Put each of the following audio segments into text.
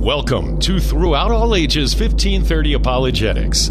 Welcome to Throughout All Ages 1530 Apologetics,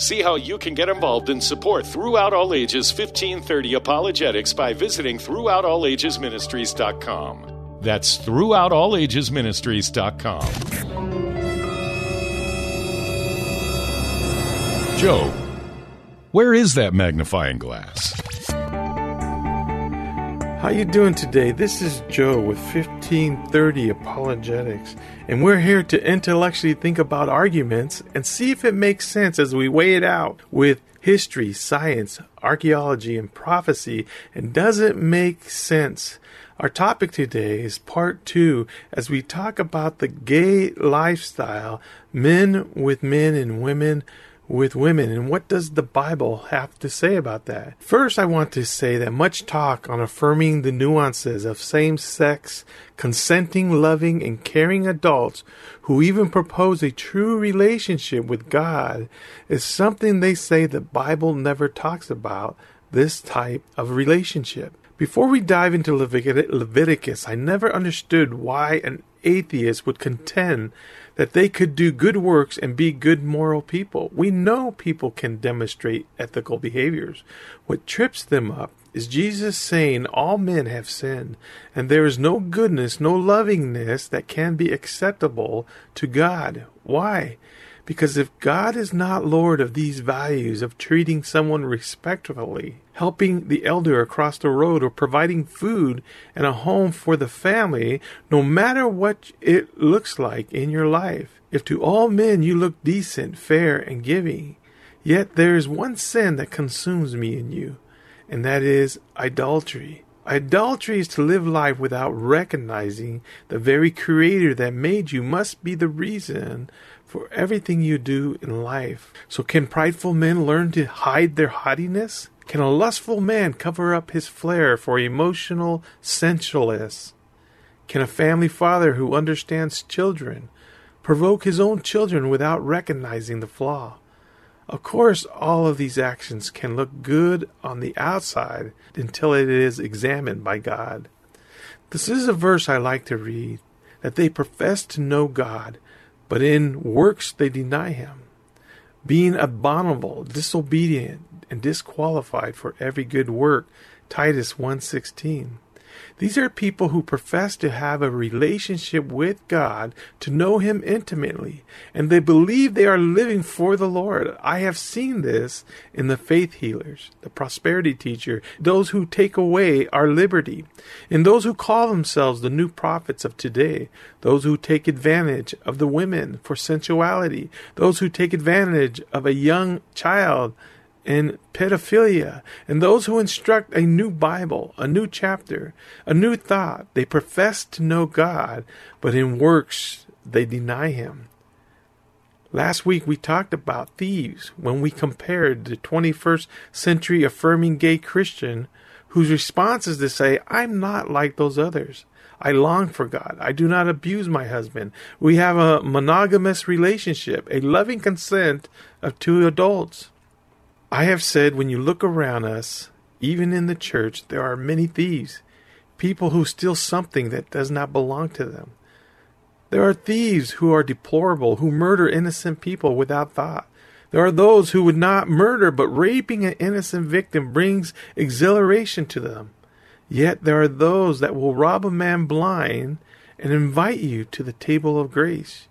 See how you can get involved and support Throughout All Ages 1530 Apologetics by visiting throughoutallagesministries.com. That's throughoutallagesministries.com. Joe, where is that magnifying glass? How you doing today? This is Joe with 1530 Apologetics, and we're here to intellectually think about arguments and see if it makes sense as we weigh it out with history, science, archaeology, and prophecy, and does it make sense? Our topic today is part two as we talk about the gay lifestyle, men with men and women with women. And what does the Bible have to say about that? First, I want to say that much talk on affirming the nuances of same sex, consenting, loving, and caring adults who even propose a true relationship with God is something they say the Bible never talks about this type of relationship. Before we dive into Leviticus, I never understood why an atheist would contend that they could do good works and be good moral people. We know people can demonstrate ethical behaviors. What trips them up is Jesus saying all men have sinned, and there is no goodness, no lovingness that can be acceptable to God. Why? Because if God is not Lord of these values of treating someone respectfully, helping the elder across the road, or providing food and a home for the family, no matter what it looks like in your life, if to all men you look decent, fair, and giving, yet there is one sin that consumes me and you, and that is idolatry. Idolatry is to live life without recognizing the very Creator that made you must be the reason for everything you do in life. So, can prideful men learn to hide their haughtiness? Can a lustful man cover up his flair for emotional sensualists? Can a family father who understands children provoke his own children without recognizing the flaw? Of course, all of these actions can look good on the outside until it is examined by God. This is a verse I like to read that they profess to know God, but in works they deny him, being abominable, disobedient, and disqualified for every good work. Titus 1:16. These are people who profess to have a relationship with God, to know Him intimately, and they believe they are living for the Lord. I have seen this in the faith healers, the prosperity teacher, those who take away our liberty, in those who call themselves the new prophets of today, those who take advantage of the women for sensuality, those who take advantage of a young child and pedophilia, and those who instruct a new Bible, a new chapter, a new thought. They profess to know God, but in works they deny Him. Last week we talked about thieves when we compared the 21st century affirming gay Christian whose response is to say, I'm not like those others. I long for God. I do not abuse my husband. We have a monogamous relationship, a loving consent of two adults. I have said when you look around us, even in the church, there are many thieves, people who steal something that does not belong to them. There are thieves who are deplorable, who murder innocent people without thought. There are those who would not murder, but raping an innocent victim brings exhilaration to them. Yet there are those that will rob a man blind and invite you to the table of grace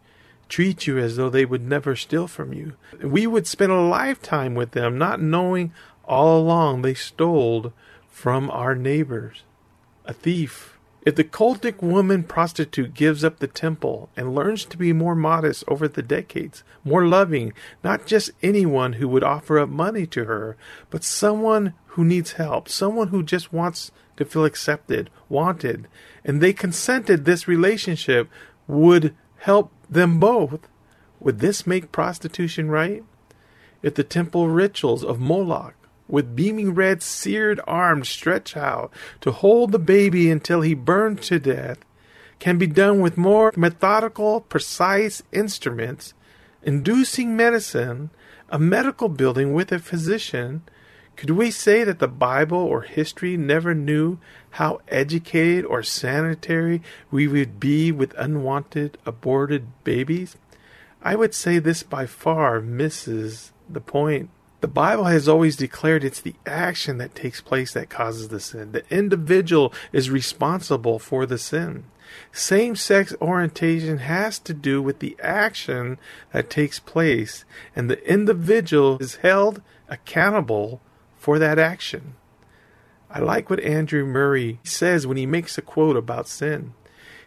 treat you as though they would never steal from you. We would spend a lifetime with them, not knowing all along they stole from our neighbors. A thief If the cultic woman prostitute gives up the temple and learns to be more modest over the decades, more loving, not just anyone who would offer up money to her, but someone who needs help, someone who just wants to feel accepted, wanted, and they consented this relationship would help them both, would this make prostitution right? If the temple rituals of Moloch with beaming red seared arms stretched out to hold the baby until he burned to death, can be done with more methodical, precise instruments, inducing medicine, a medical building with a physician, could we say that the Bible or history never knew how educated or sanitary we would be with unwanted aborted babies? I would say this by far misses the point. The Bible has always declared it's the action that takes place that causes the sin. The individual is responsible for the sin. Same sex orientation has to do with the action that takes place, and the individual is held accountable for that action. I like what Andrew Murray says when he makes a quote about sin.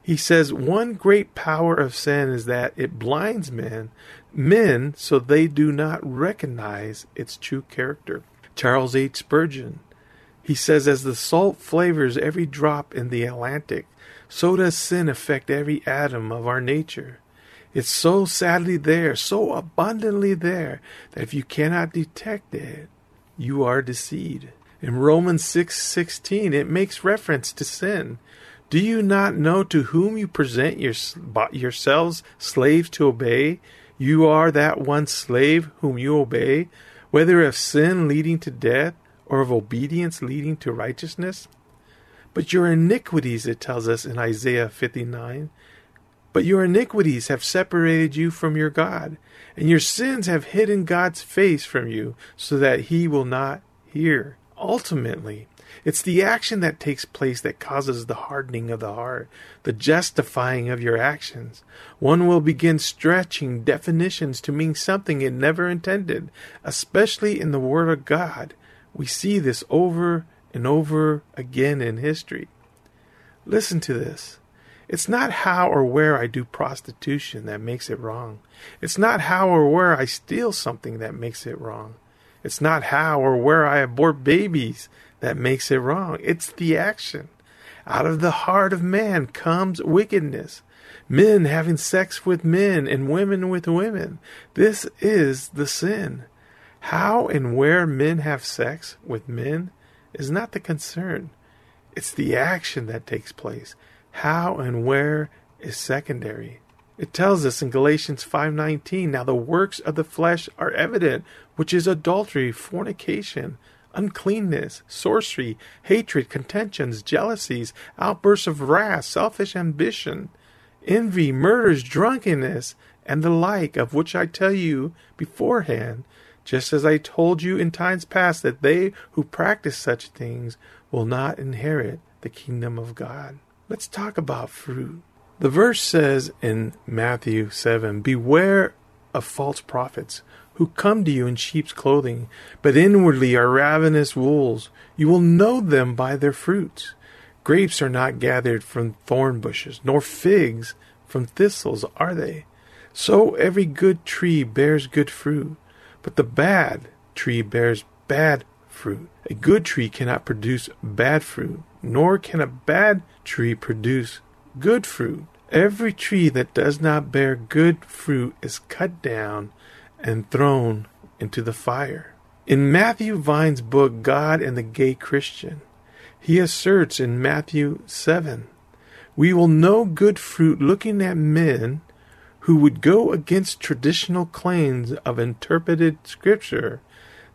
He says, One great power of sin is that it blinds men men so they do not recognize its true character. Charles H. Spurgeon. He says, As the salt flavors every drop in the Atlantic, so does sin affect every atom of our nature. It's so sadly there, so abundantly there, that if you cannot detect it, you are deceived. In Romans 6:16 6, it makes reference to sin. Do you not know to whom you present your, yourselves slaves to obey? You are that one slave whom you obey, whether of sin leading to death or of obedience leading to righteousness. But your iniquities, it tells us in Isaiah 59, but your iniquities have separated you from your God, and your sins have hidden God's face from you, so that he will not hear. Ultimately, it's the action that takes place that causes the hardening of the heart, the justifying of your actions. One will begin stretching definitions to mean something it never intended, especially in the Word of God. We see this over and over again in history. Listen to this. It's not how or where I do prostitution that makes it wrong. It's not how or where I steal something that makes it wrong. It's not how or where I abort babies that makes it wrong. It's the action. Out of the heart of man comes wickedness. Men having sex with men and women with women. This is the sin. How and where men have sex with men is not the concern. It's the action that takes place. How and where is secondary. It tells us in Galatians 5:19, now the works of the flesh are evident, which is adultery, fornication, uncleanness, sorcery, hatred, contentions, jealousies, outbursts of wrath, selfish ambition, envy, murders, drunkenness, and the like, of which I tell you beforehand, just as I told you in times past, that they who practice such things will not inherit the kingdom of God. Let's talk about fruit. The verse says in Matthew 7 Beware of false prophets who come to you in sheep's clothing, but inwardly are ravenous wolves. You will know them by their fruits. Grapes are not gathered from thorn bushes, nor figs from thistles, are they? So every good tree bears good fruit, but the bad tree bears bad fruit. A good tree cannot produce bad fruit, nor can a bad tree produce good fruit. Every tree that does not bear good fruit is cut down and thrown into the fire. In Matthew Vines' book, God and the Gay Christian, he asserts in Matthew 7 We will know good fruit looking at men who would go against traditional claims of interpreted scripture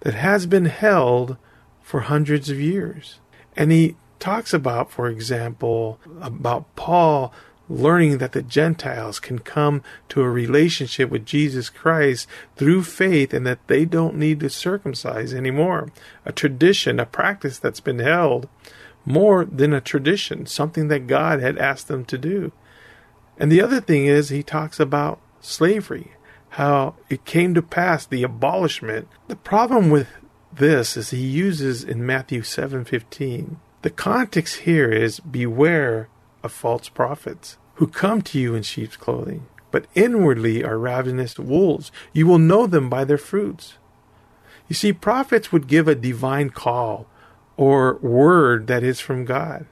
that has been held for hundreds of years. And he talks about, for example, about Paul learning that the Gentiles can come to a relationship with Jesus Christ through faith and that they don't need to circumcise anymore. A tradition, a practice that's been held more than a tradition, something that God had asked them to do. And the other thing is, he talks about slavery, how it came to pass, the abolishment. The problem with this is he uses in Matthew 7:15. The context here is beware of false prophets, who come to you in sheep's clothing, but inwardly are ravenous wolves. You will know them by their fruits. You see, prophets would give a divine call or word that is from God,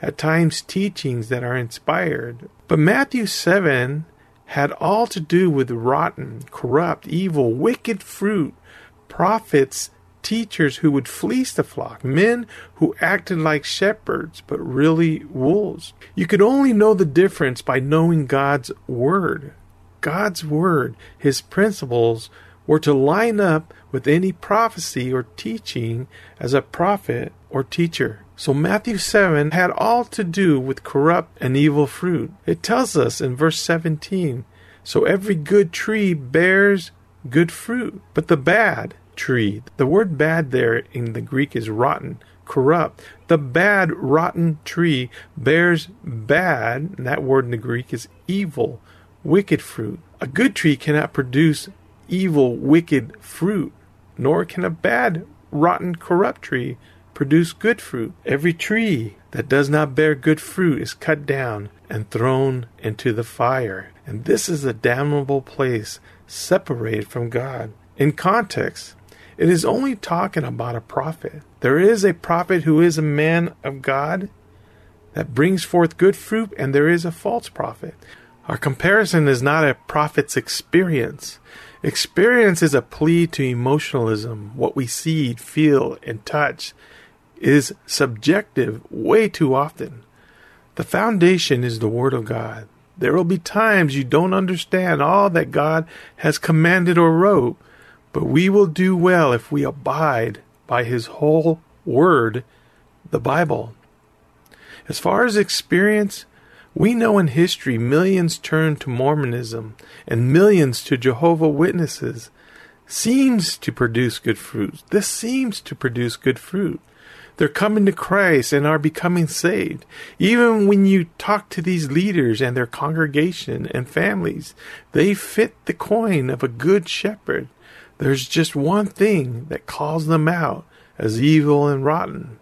at times teachings that are inspired. But Matthew 7 had all to do with rotten, corrupt, evil, wicked fruit, prophets, teachers who would fleece the flock, men who acted like shepherds but really wolves. You could only know the difference by knowing God's Word. God's Word, His principles, were to line up with any prophecy or teaching as a prophet or teacher. So Matthew 7 had all to do with corrupt and evil fruit. It tells us in verse 17 So every good tree bears good fruit, but the bad tree, the word bad there in the Greek is rotten, corrupt. The bad, rotten tree bears bad, and that word in the Greek is evil, wicked fruit. A good tree cannot produce evil, wicked fruit, nor can a bad, rotten, corrupt tree produce good fruit. Every tree that does not bear good fruit is cut down and thrown into the fire. And this is a damnable place separated from God. In context, it is only talking about a prophet. There is a prophet who is a man of God that brings forth good fruit, and there is a false prophet. Our comparison is not a prophet's experience. Experience is a plea to emotionalism. What we see, feel, and touch is subjective way too often. The foundation is the Word of God. There will be times you don't understand all that God has commanded or wrote, but we will do well if we abide by His whole Word, the Bible. As far as experience, we know in history millions turned to Mormonism and millions to Jehovah Witnesses. Seems to produce good fruit. This seems to produce good fruit. They're coming to Christ and are becoming saved. Even when you talk to these leaders and their congregation and families, they fit the coin of a good shepherd. There's just one thing that calls them out as evil and rotten,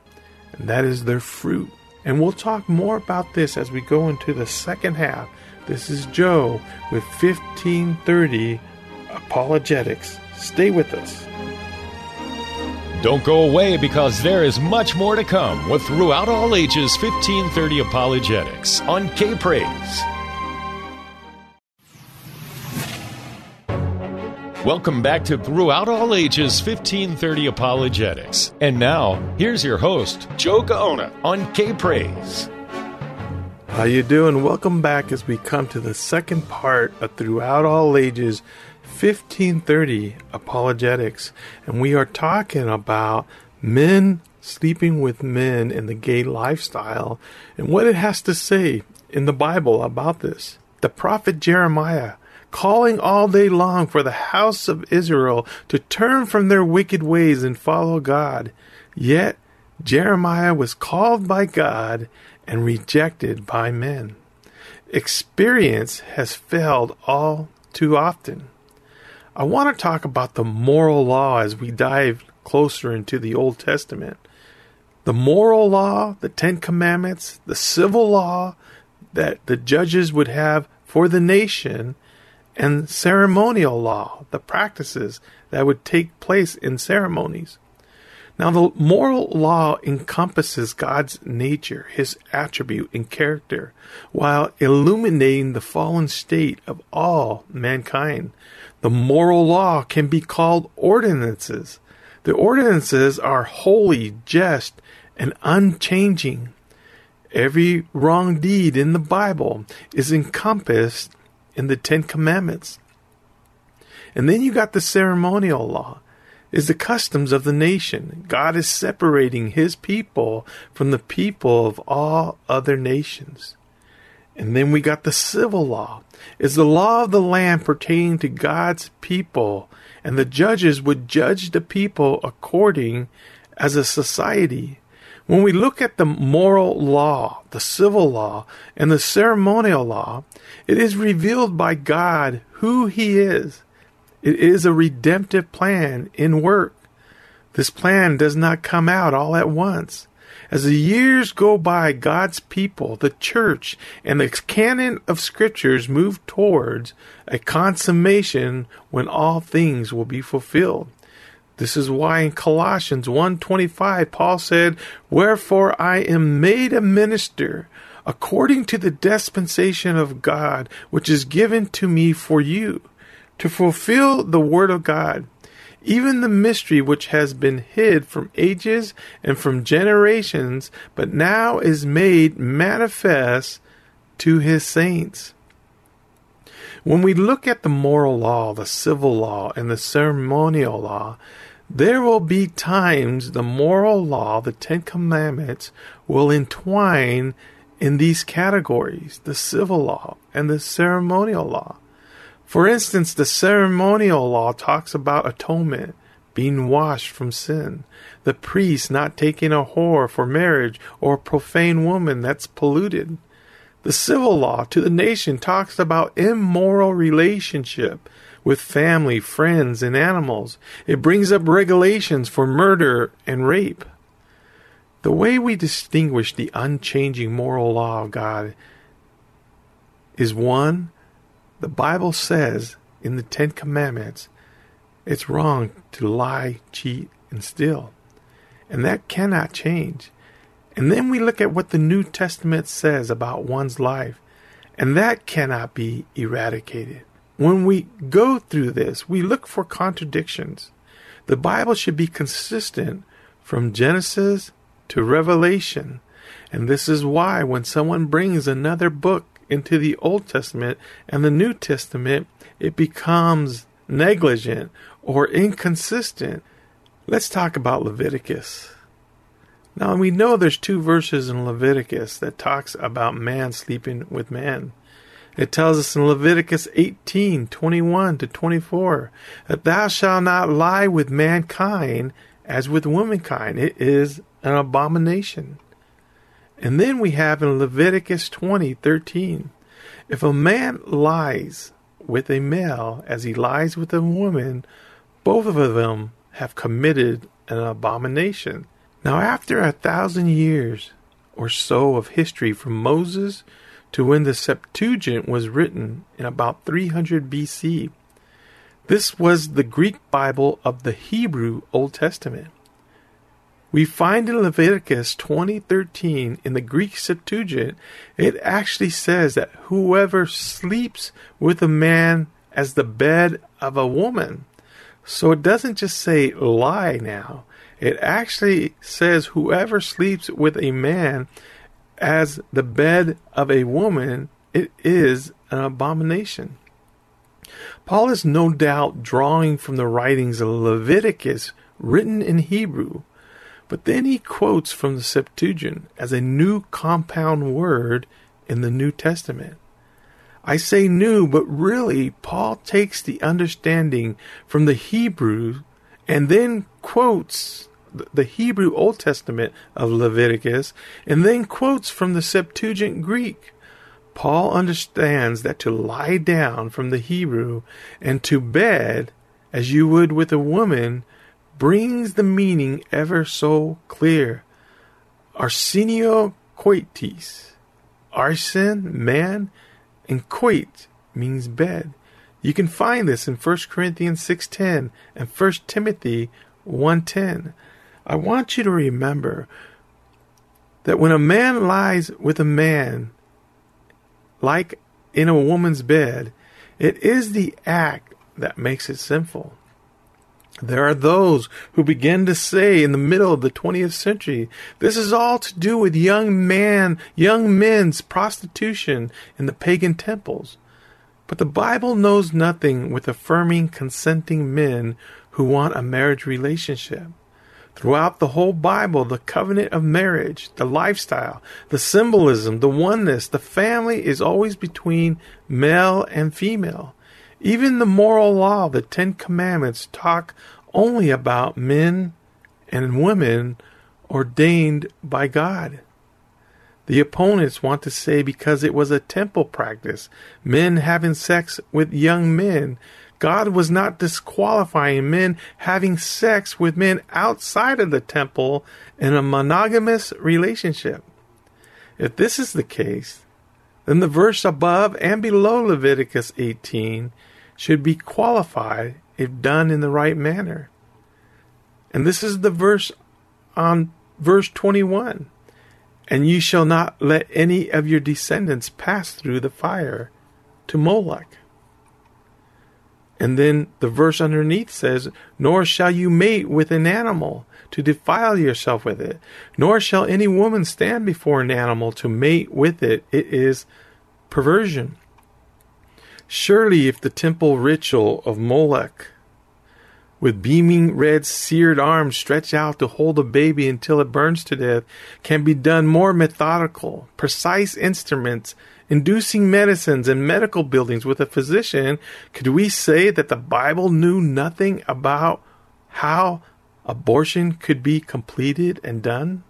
and that is their fruit. And we'll talk more about this as we go into the second half. This is Joe with 1530 Apologetics. Stay with us. Don't go away because there is much more to come with Throughout All Ages 1530 Apologetics on K Praise. Welcome back to Throughout All Ages 1530 Apologetics. And now, here's your host, Joe Gaona on K Praise. How you doing? Welcome back as we come to the second part of Throughout All Ages 1530 Apologetics. And we are talking about men sleeping with men in the gay lifestyle and what it has to say in the Bible about this. The prophet Jeremiah calling all day long for the house of Israel to turn from their wicked ways and follow God. Yet Jeremiah was called by God and rejected by men. Experience has failed all too often. I want to talk about the moral law as we dive closer into the Old Testament. The moral law, the Ten Commandments, the civil law that the judges would have for the nation, and ceremonial law, the practices that would take place in ceremonies. Now, the moral law encompasses God's nature, his attribute, and character, while illuminating the fallen state of all mankind. The moral law can be called ordinances. The ordinances are holy, just, and unchanging. Every wrong deed in the Bible is encompassed in the Ten Commandments. And then you got the ceremonial law, is the customs of the nation. God is separating his people from the people of all other nations. And then we got the civil law, is the law of the land pertaining to God's people, and the judges would judge the people according as a society when we look at the moral law, the civil law, and the ceremonial law, it is revealed by God who He is. It is a redemptive plan in work. This plan does not come out all at once. As the years go by, God's people, the church, and the canon of scriptures move towards a consummation when all things will be fulfilled. This is why in Colossians 1:25 Paul said, "Wherefore I am made a minister according to the dispensation of God, which is given to me for you, to fulfill the word of God." even the mystery which has been hid from ages and from generations, but now is made manifest to his saints. When we look at the moral law, the civil law, and the ceremonial law, there will be times the moral law, the Ten Commandments, will entwine in these categories the civil law and the ceremonial law. For instance, the ceremonial law talks about atonement, being washed from sin, the priest not taking a whore for marriage or a profane woman that's polluted. The civil law to the nation talks about immoral relationship with family, friends, and animals. It brings up regulations for murder and rape. The way we distinguish the unchanging moral law of God is one the Bible says in the Ten Commandments it's wrong to lie, cheat, and steal. And that cannot change. And then we look at what the New Testament says about one's life, and that cannot be eradicated. When we go through this, we look for contradictions. The Bible should be consistent from Genesis to Revelation. And this is why when someone brings another book into the Old Testament and the New Testament, it becomes negligent or inconsistent. Let's talk about Leviticus. Now we know there's two verses in Leviticus that talks about man sleeping with man. It tells us in Leviticus 18, 21 to 24, that thou shalt not lie with mankind as with womankind. It is an abomination. And then we have in Leviticus 20, 13, if a man lies with a male as he lies with a woman, both of them have committed an abomination. Now, after a thousand years or so of history from Moses to when the Septuagint was written in about 300 BC, this was the Greek Bible of the Hebrew Old Testament. We find in Leviticus 20:13 in the Greek Septuagint, it actually says that whoever sleeps with a man as the bed of a woman. So it doesn't just say lie now. It actually says whoever sleeps with a man as the bed of a woman, it is an abomination. Paul is no doubt drawing from the writings of Leviticus written in Hebrew but then he quotes from the Septuagint as a new compound word in the New Testament. I say new, but really, Paul takes the understanding from the Hebrew and then quotes the Hebrew Old Testament of Leviticus and then quotes from the Septuagint Greek. Paul understands that to lie down from the Hebrew and to bed as you would with a woman brings the meaning ever so clear. Arsenio coitis. Arsen, man, and coit means bed. You can find this in 1 Corinthians 6:10 and 1 Timothy 1:10. I want you to remember that when a man lies with a man like in a woman's bed, it is the act that makes it sinful. There are those who begin to say in the middle of the 20th century, this is all to do with young man, young men's prostitution in the pagan temples. But the Bible knows nothing with affirming consenting men who want a marriage relationship. Throughout the whole Bible, the covenant of marriage, the lifestyle, the symbolism, the oneness, the family is always between male and female. Even the moral law, the Ten Commandments, talk only about men and women ordained by God. The opponents want to say because it was a temple practice, men having sex with young men God was not disqualifying men having sex with men outside of the temple in a monogamous relationship. If this is the case, then the verse above and below Leviticus 18 should be qualified if done in the right manner. And this is the verse on verse 21. And ye shall not let any of your descendants pass through the fire to Moloch. And then the verse underneath says, Nor shall you mate with an animal to defile yourself with it, nor shall any woman stand before an animal to mate with it. It is perversion. Surely, if the temple ritual of Moloch, with beaming red seared arms stretched out to hold a baby until it burns to death, can be done more methodical, precise instruments inducing medicines and medical buildings with a physician, could we say that the Bible knew nothing about how abortion could be completed and done?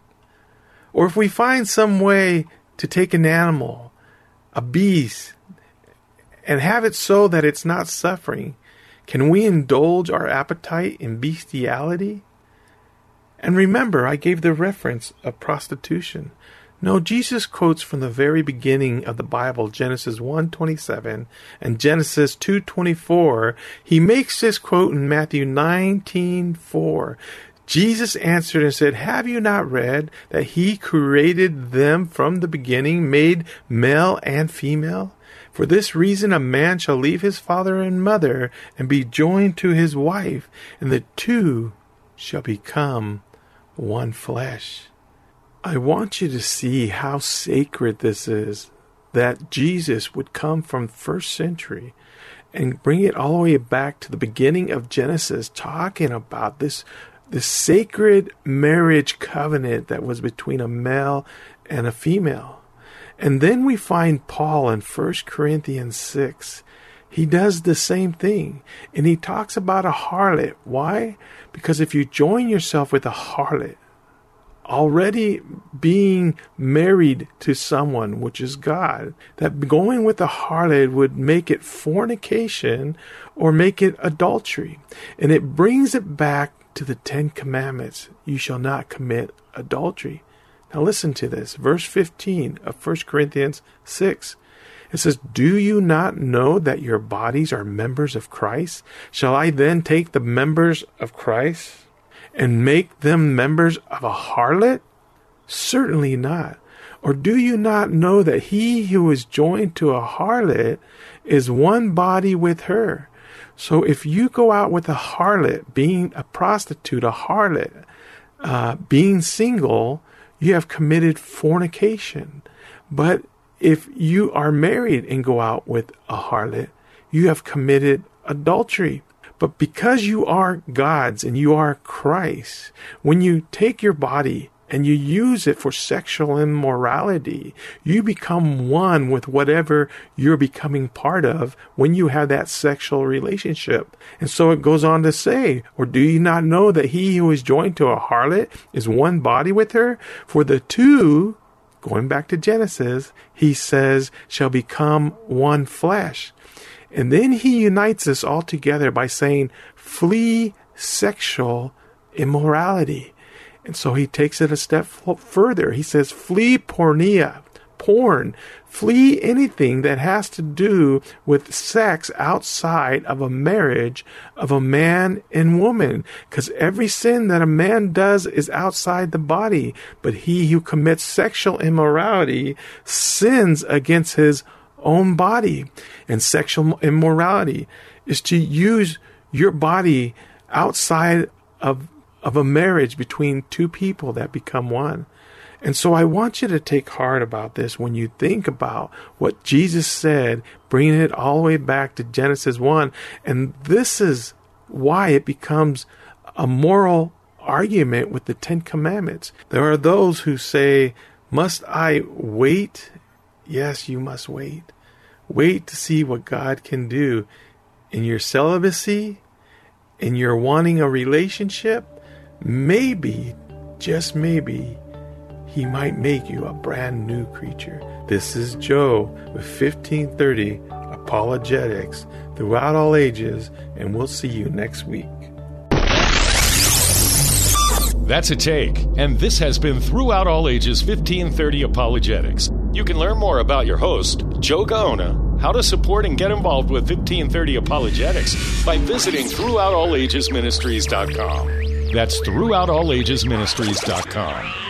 Or if we find some way to take an animal, a beast, and have it so that it's not suffering, can we indulge our appetite in bestiality? And remember, I gave the reference of prostitution. No, Jesus quotes from the very beginning of the Bible, Genesis 1:27 and Genesis 2:24. He makes this quote in Matthew 19:4. Jesus answered and said, Have you not read that he created them from the beginning, made male and female? For this reason, a man shall leave his father and mother and be joined to his wife, and the two shall become one flesh. I want you to see how sacred this is that Jesus would come from first century and bring it all the way back to the beginning of Genesis talking about this this sacred marriage covenant that was between a male and a female. And then we find Paul in 1 Corinthians 6. He does the same thing. And he talks about a harlot. Why? Because if you join yourself with a harlot, already being married to someone, which is God, that going with a harlot would make it fornication or make it adultery. And it brings it back to the Ten Commandments you shall not commit adultery. Now listen to this, verse 15 of 1 Corinthians 6. It says, Do you not know that your bodies are members of Christ? Shall I then take the members of Christ and make them members of a harlot? Certainly not. Or do you not know that he who is joined to a harlot is one body with her? So if you go out with a harlot, being a prostitute, a harlot, uh, being single, you have committed fornication. But if you are married and go out with a harlot, you have committed adultery. But because you are God's and you are Christ, when you take your body and you use it for sexual immorality, you become one with whatever you're becoming part of when you have that sexual relationship. And so it goes on to say, or do you not know that he who is joined to a harlot is one body with her? For the two, going back to Genesis, he says, shall become one flesh. And then he unites us all together by saying, flee sexual immorality. And so he takes it a step further. He says, flee porneia, porn. Flee anything that has to do with sex outside of a marriage of a man and woman. Because every sin that a man does is outside the body. But he who commits sexual immorality sins against his own body. And sexual immorality is to use your body outside of, of a marriage between two people that become one. And so I want you to take heart about this when you think about what Jesus said, bringing it all the way back to Genesis 1. And this is why it becomes a moral argument with the Ten Commandments. There are those who say, Must I wait Yes, you must wait. Wait to see what God can do in your celibacy, in your wanting a relationship. Maybe, just maybe, He might make you a brand new creature. This is Joe with 1530 Apologetics, throughout all ages, and we'll see you next week. That's a take, and this has been Throughout All Ages 1530 Apologetics. You can learn more about your host, Joe Gaona, how to support and get involved with 1530 Apologetics by visiting throughoutallagesministries.com. That's throughoutallagesministries.com.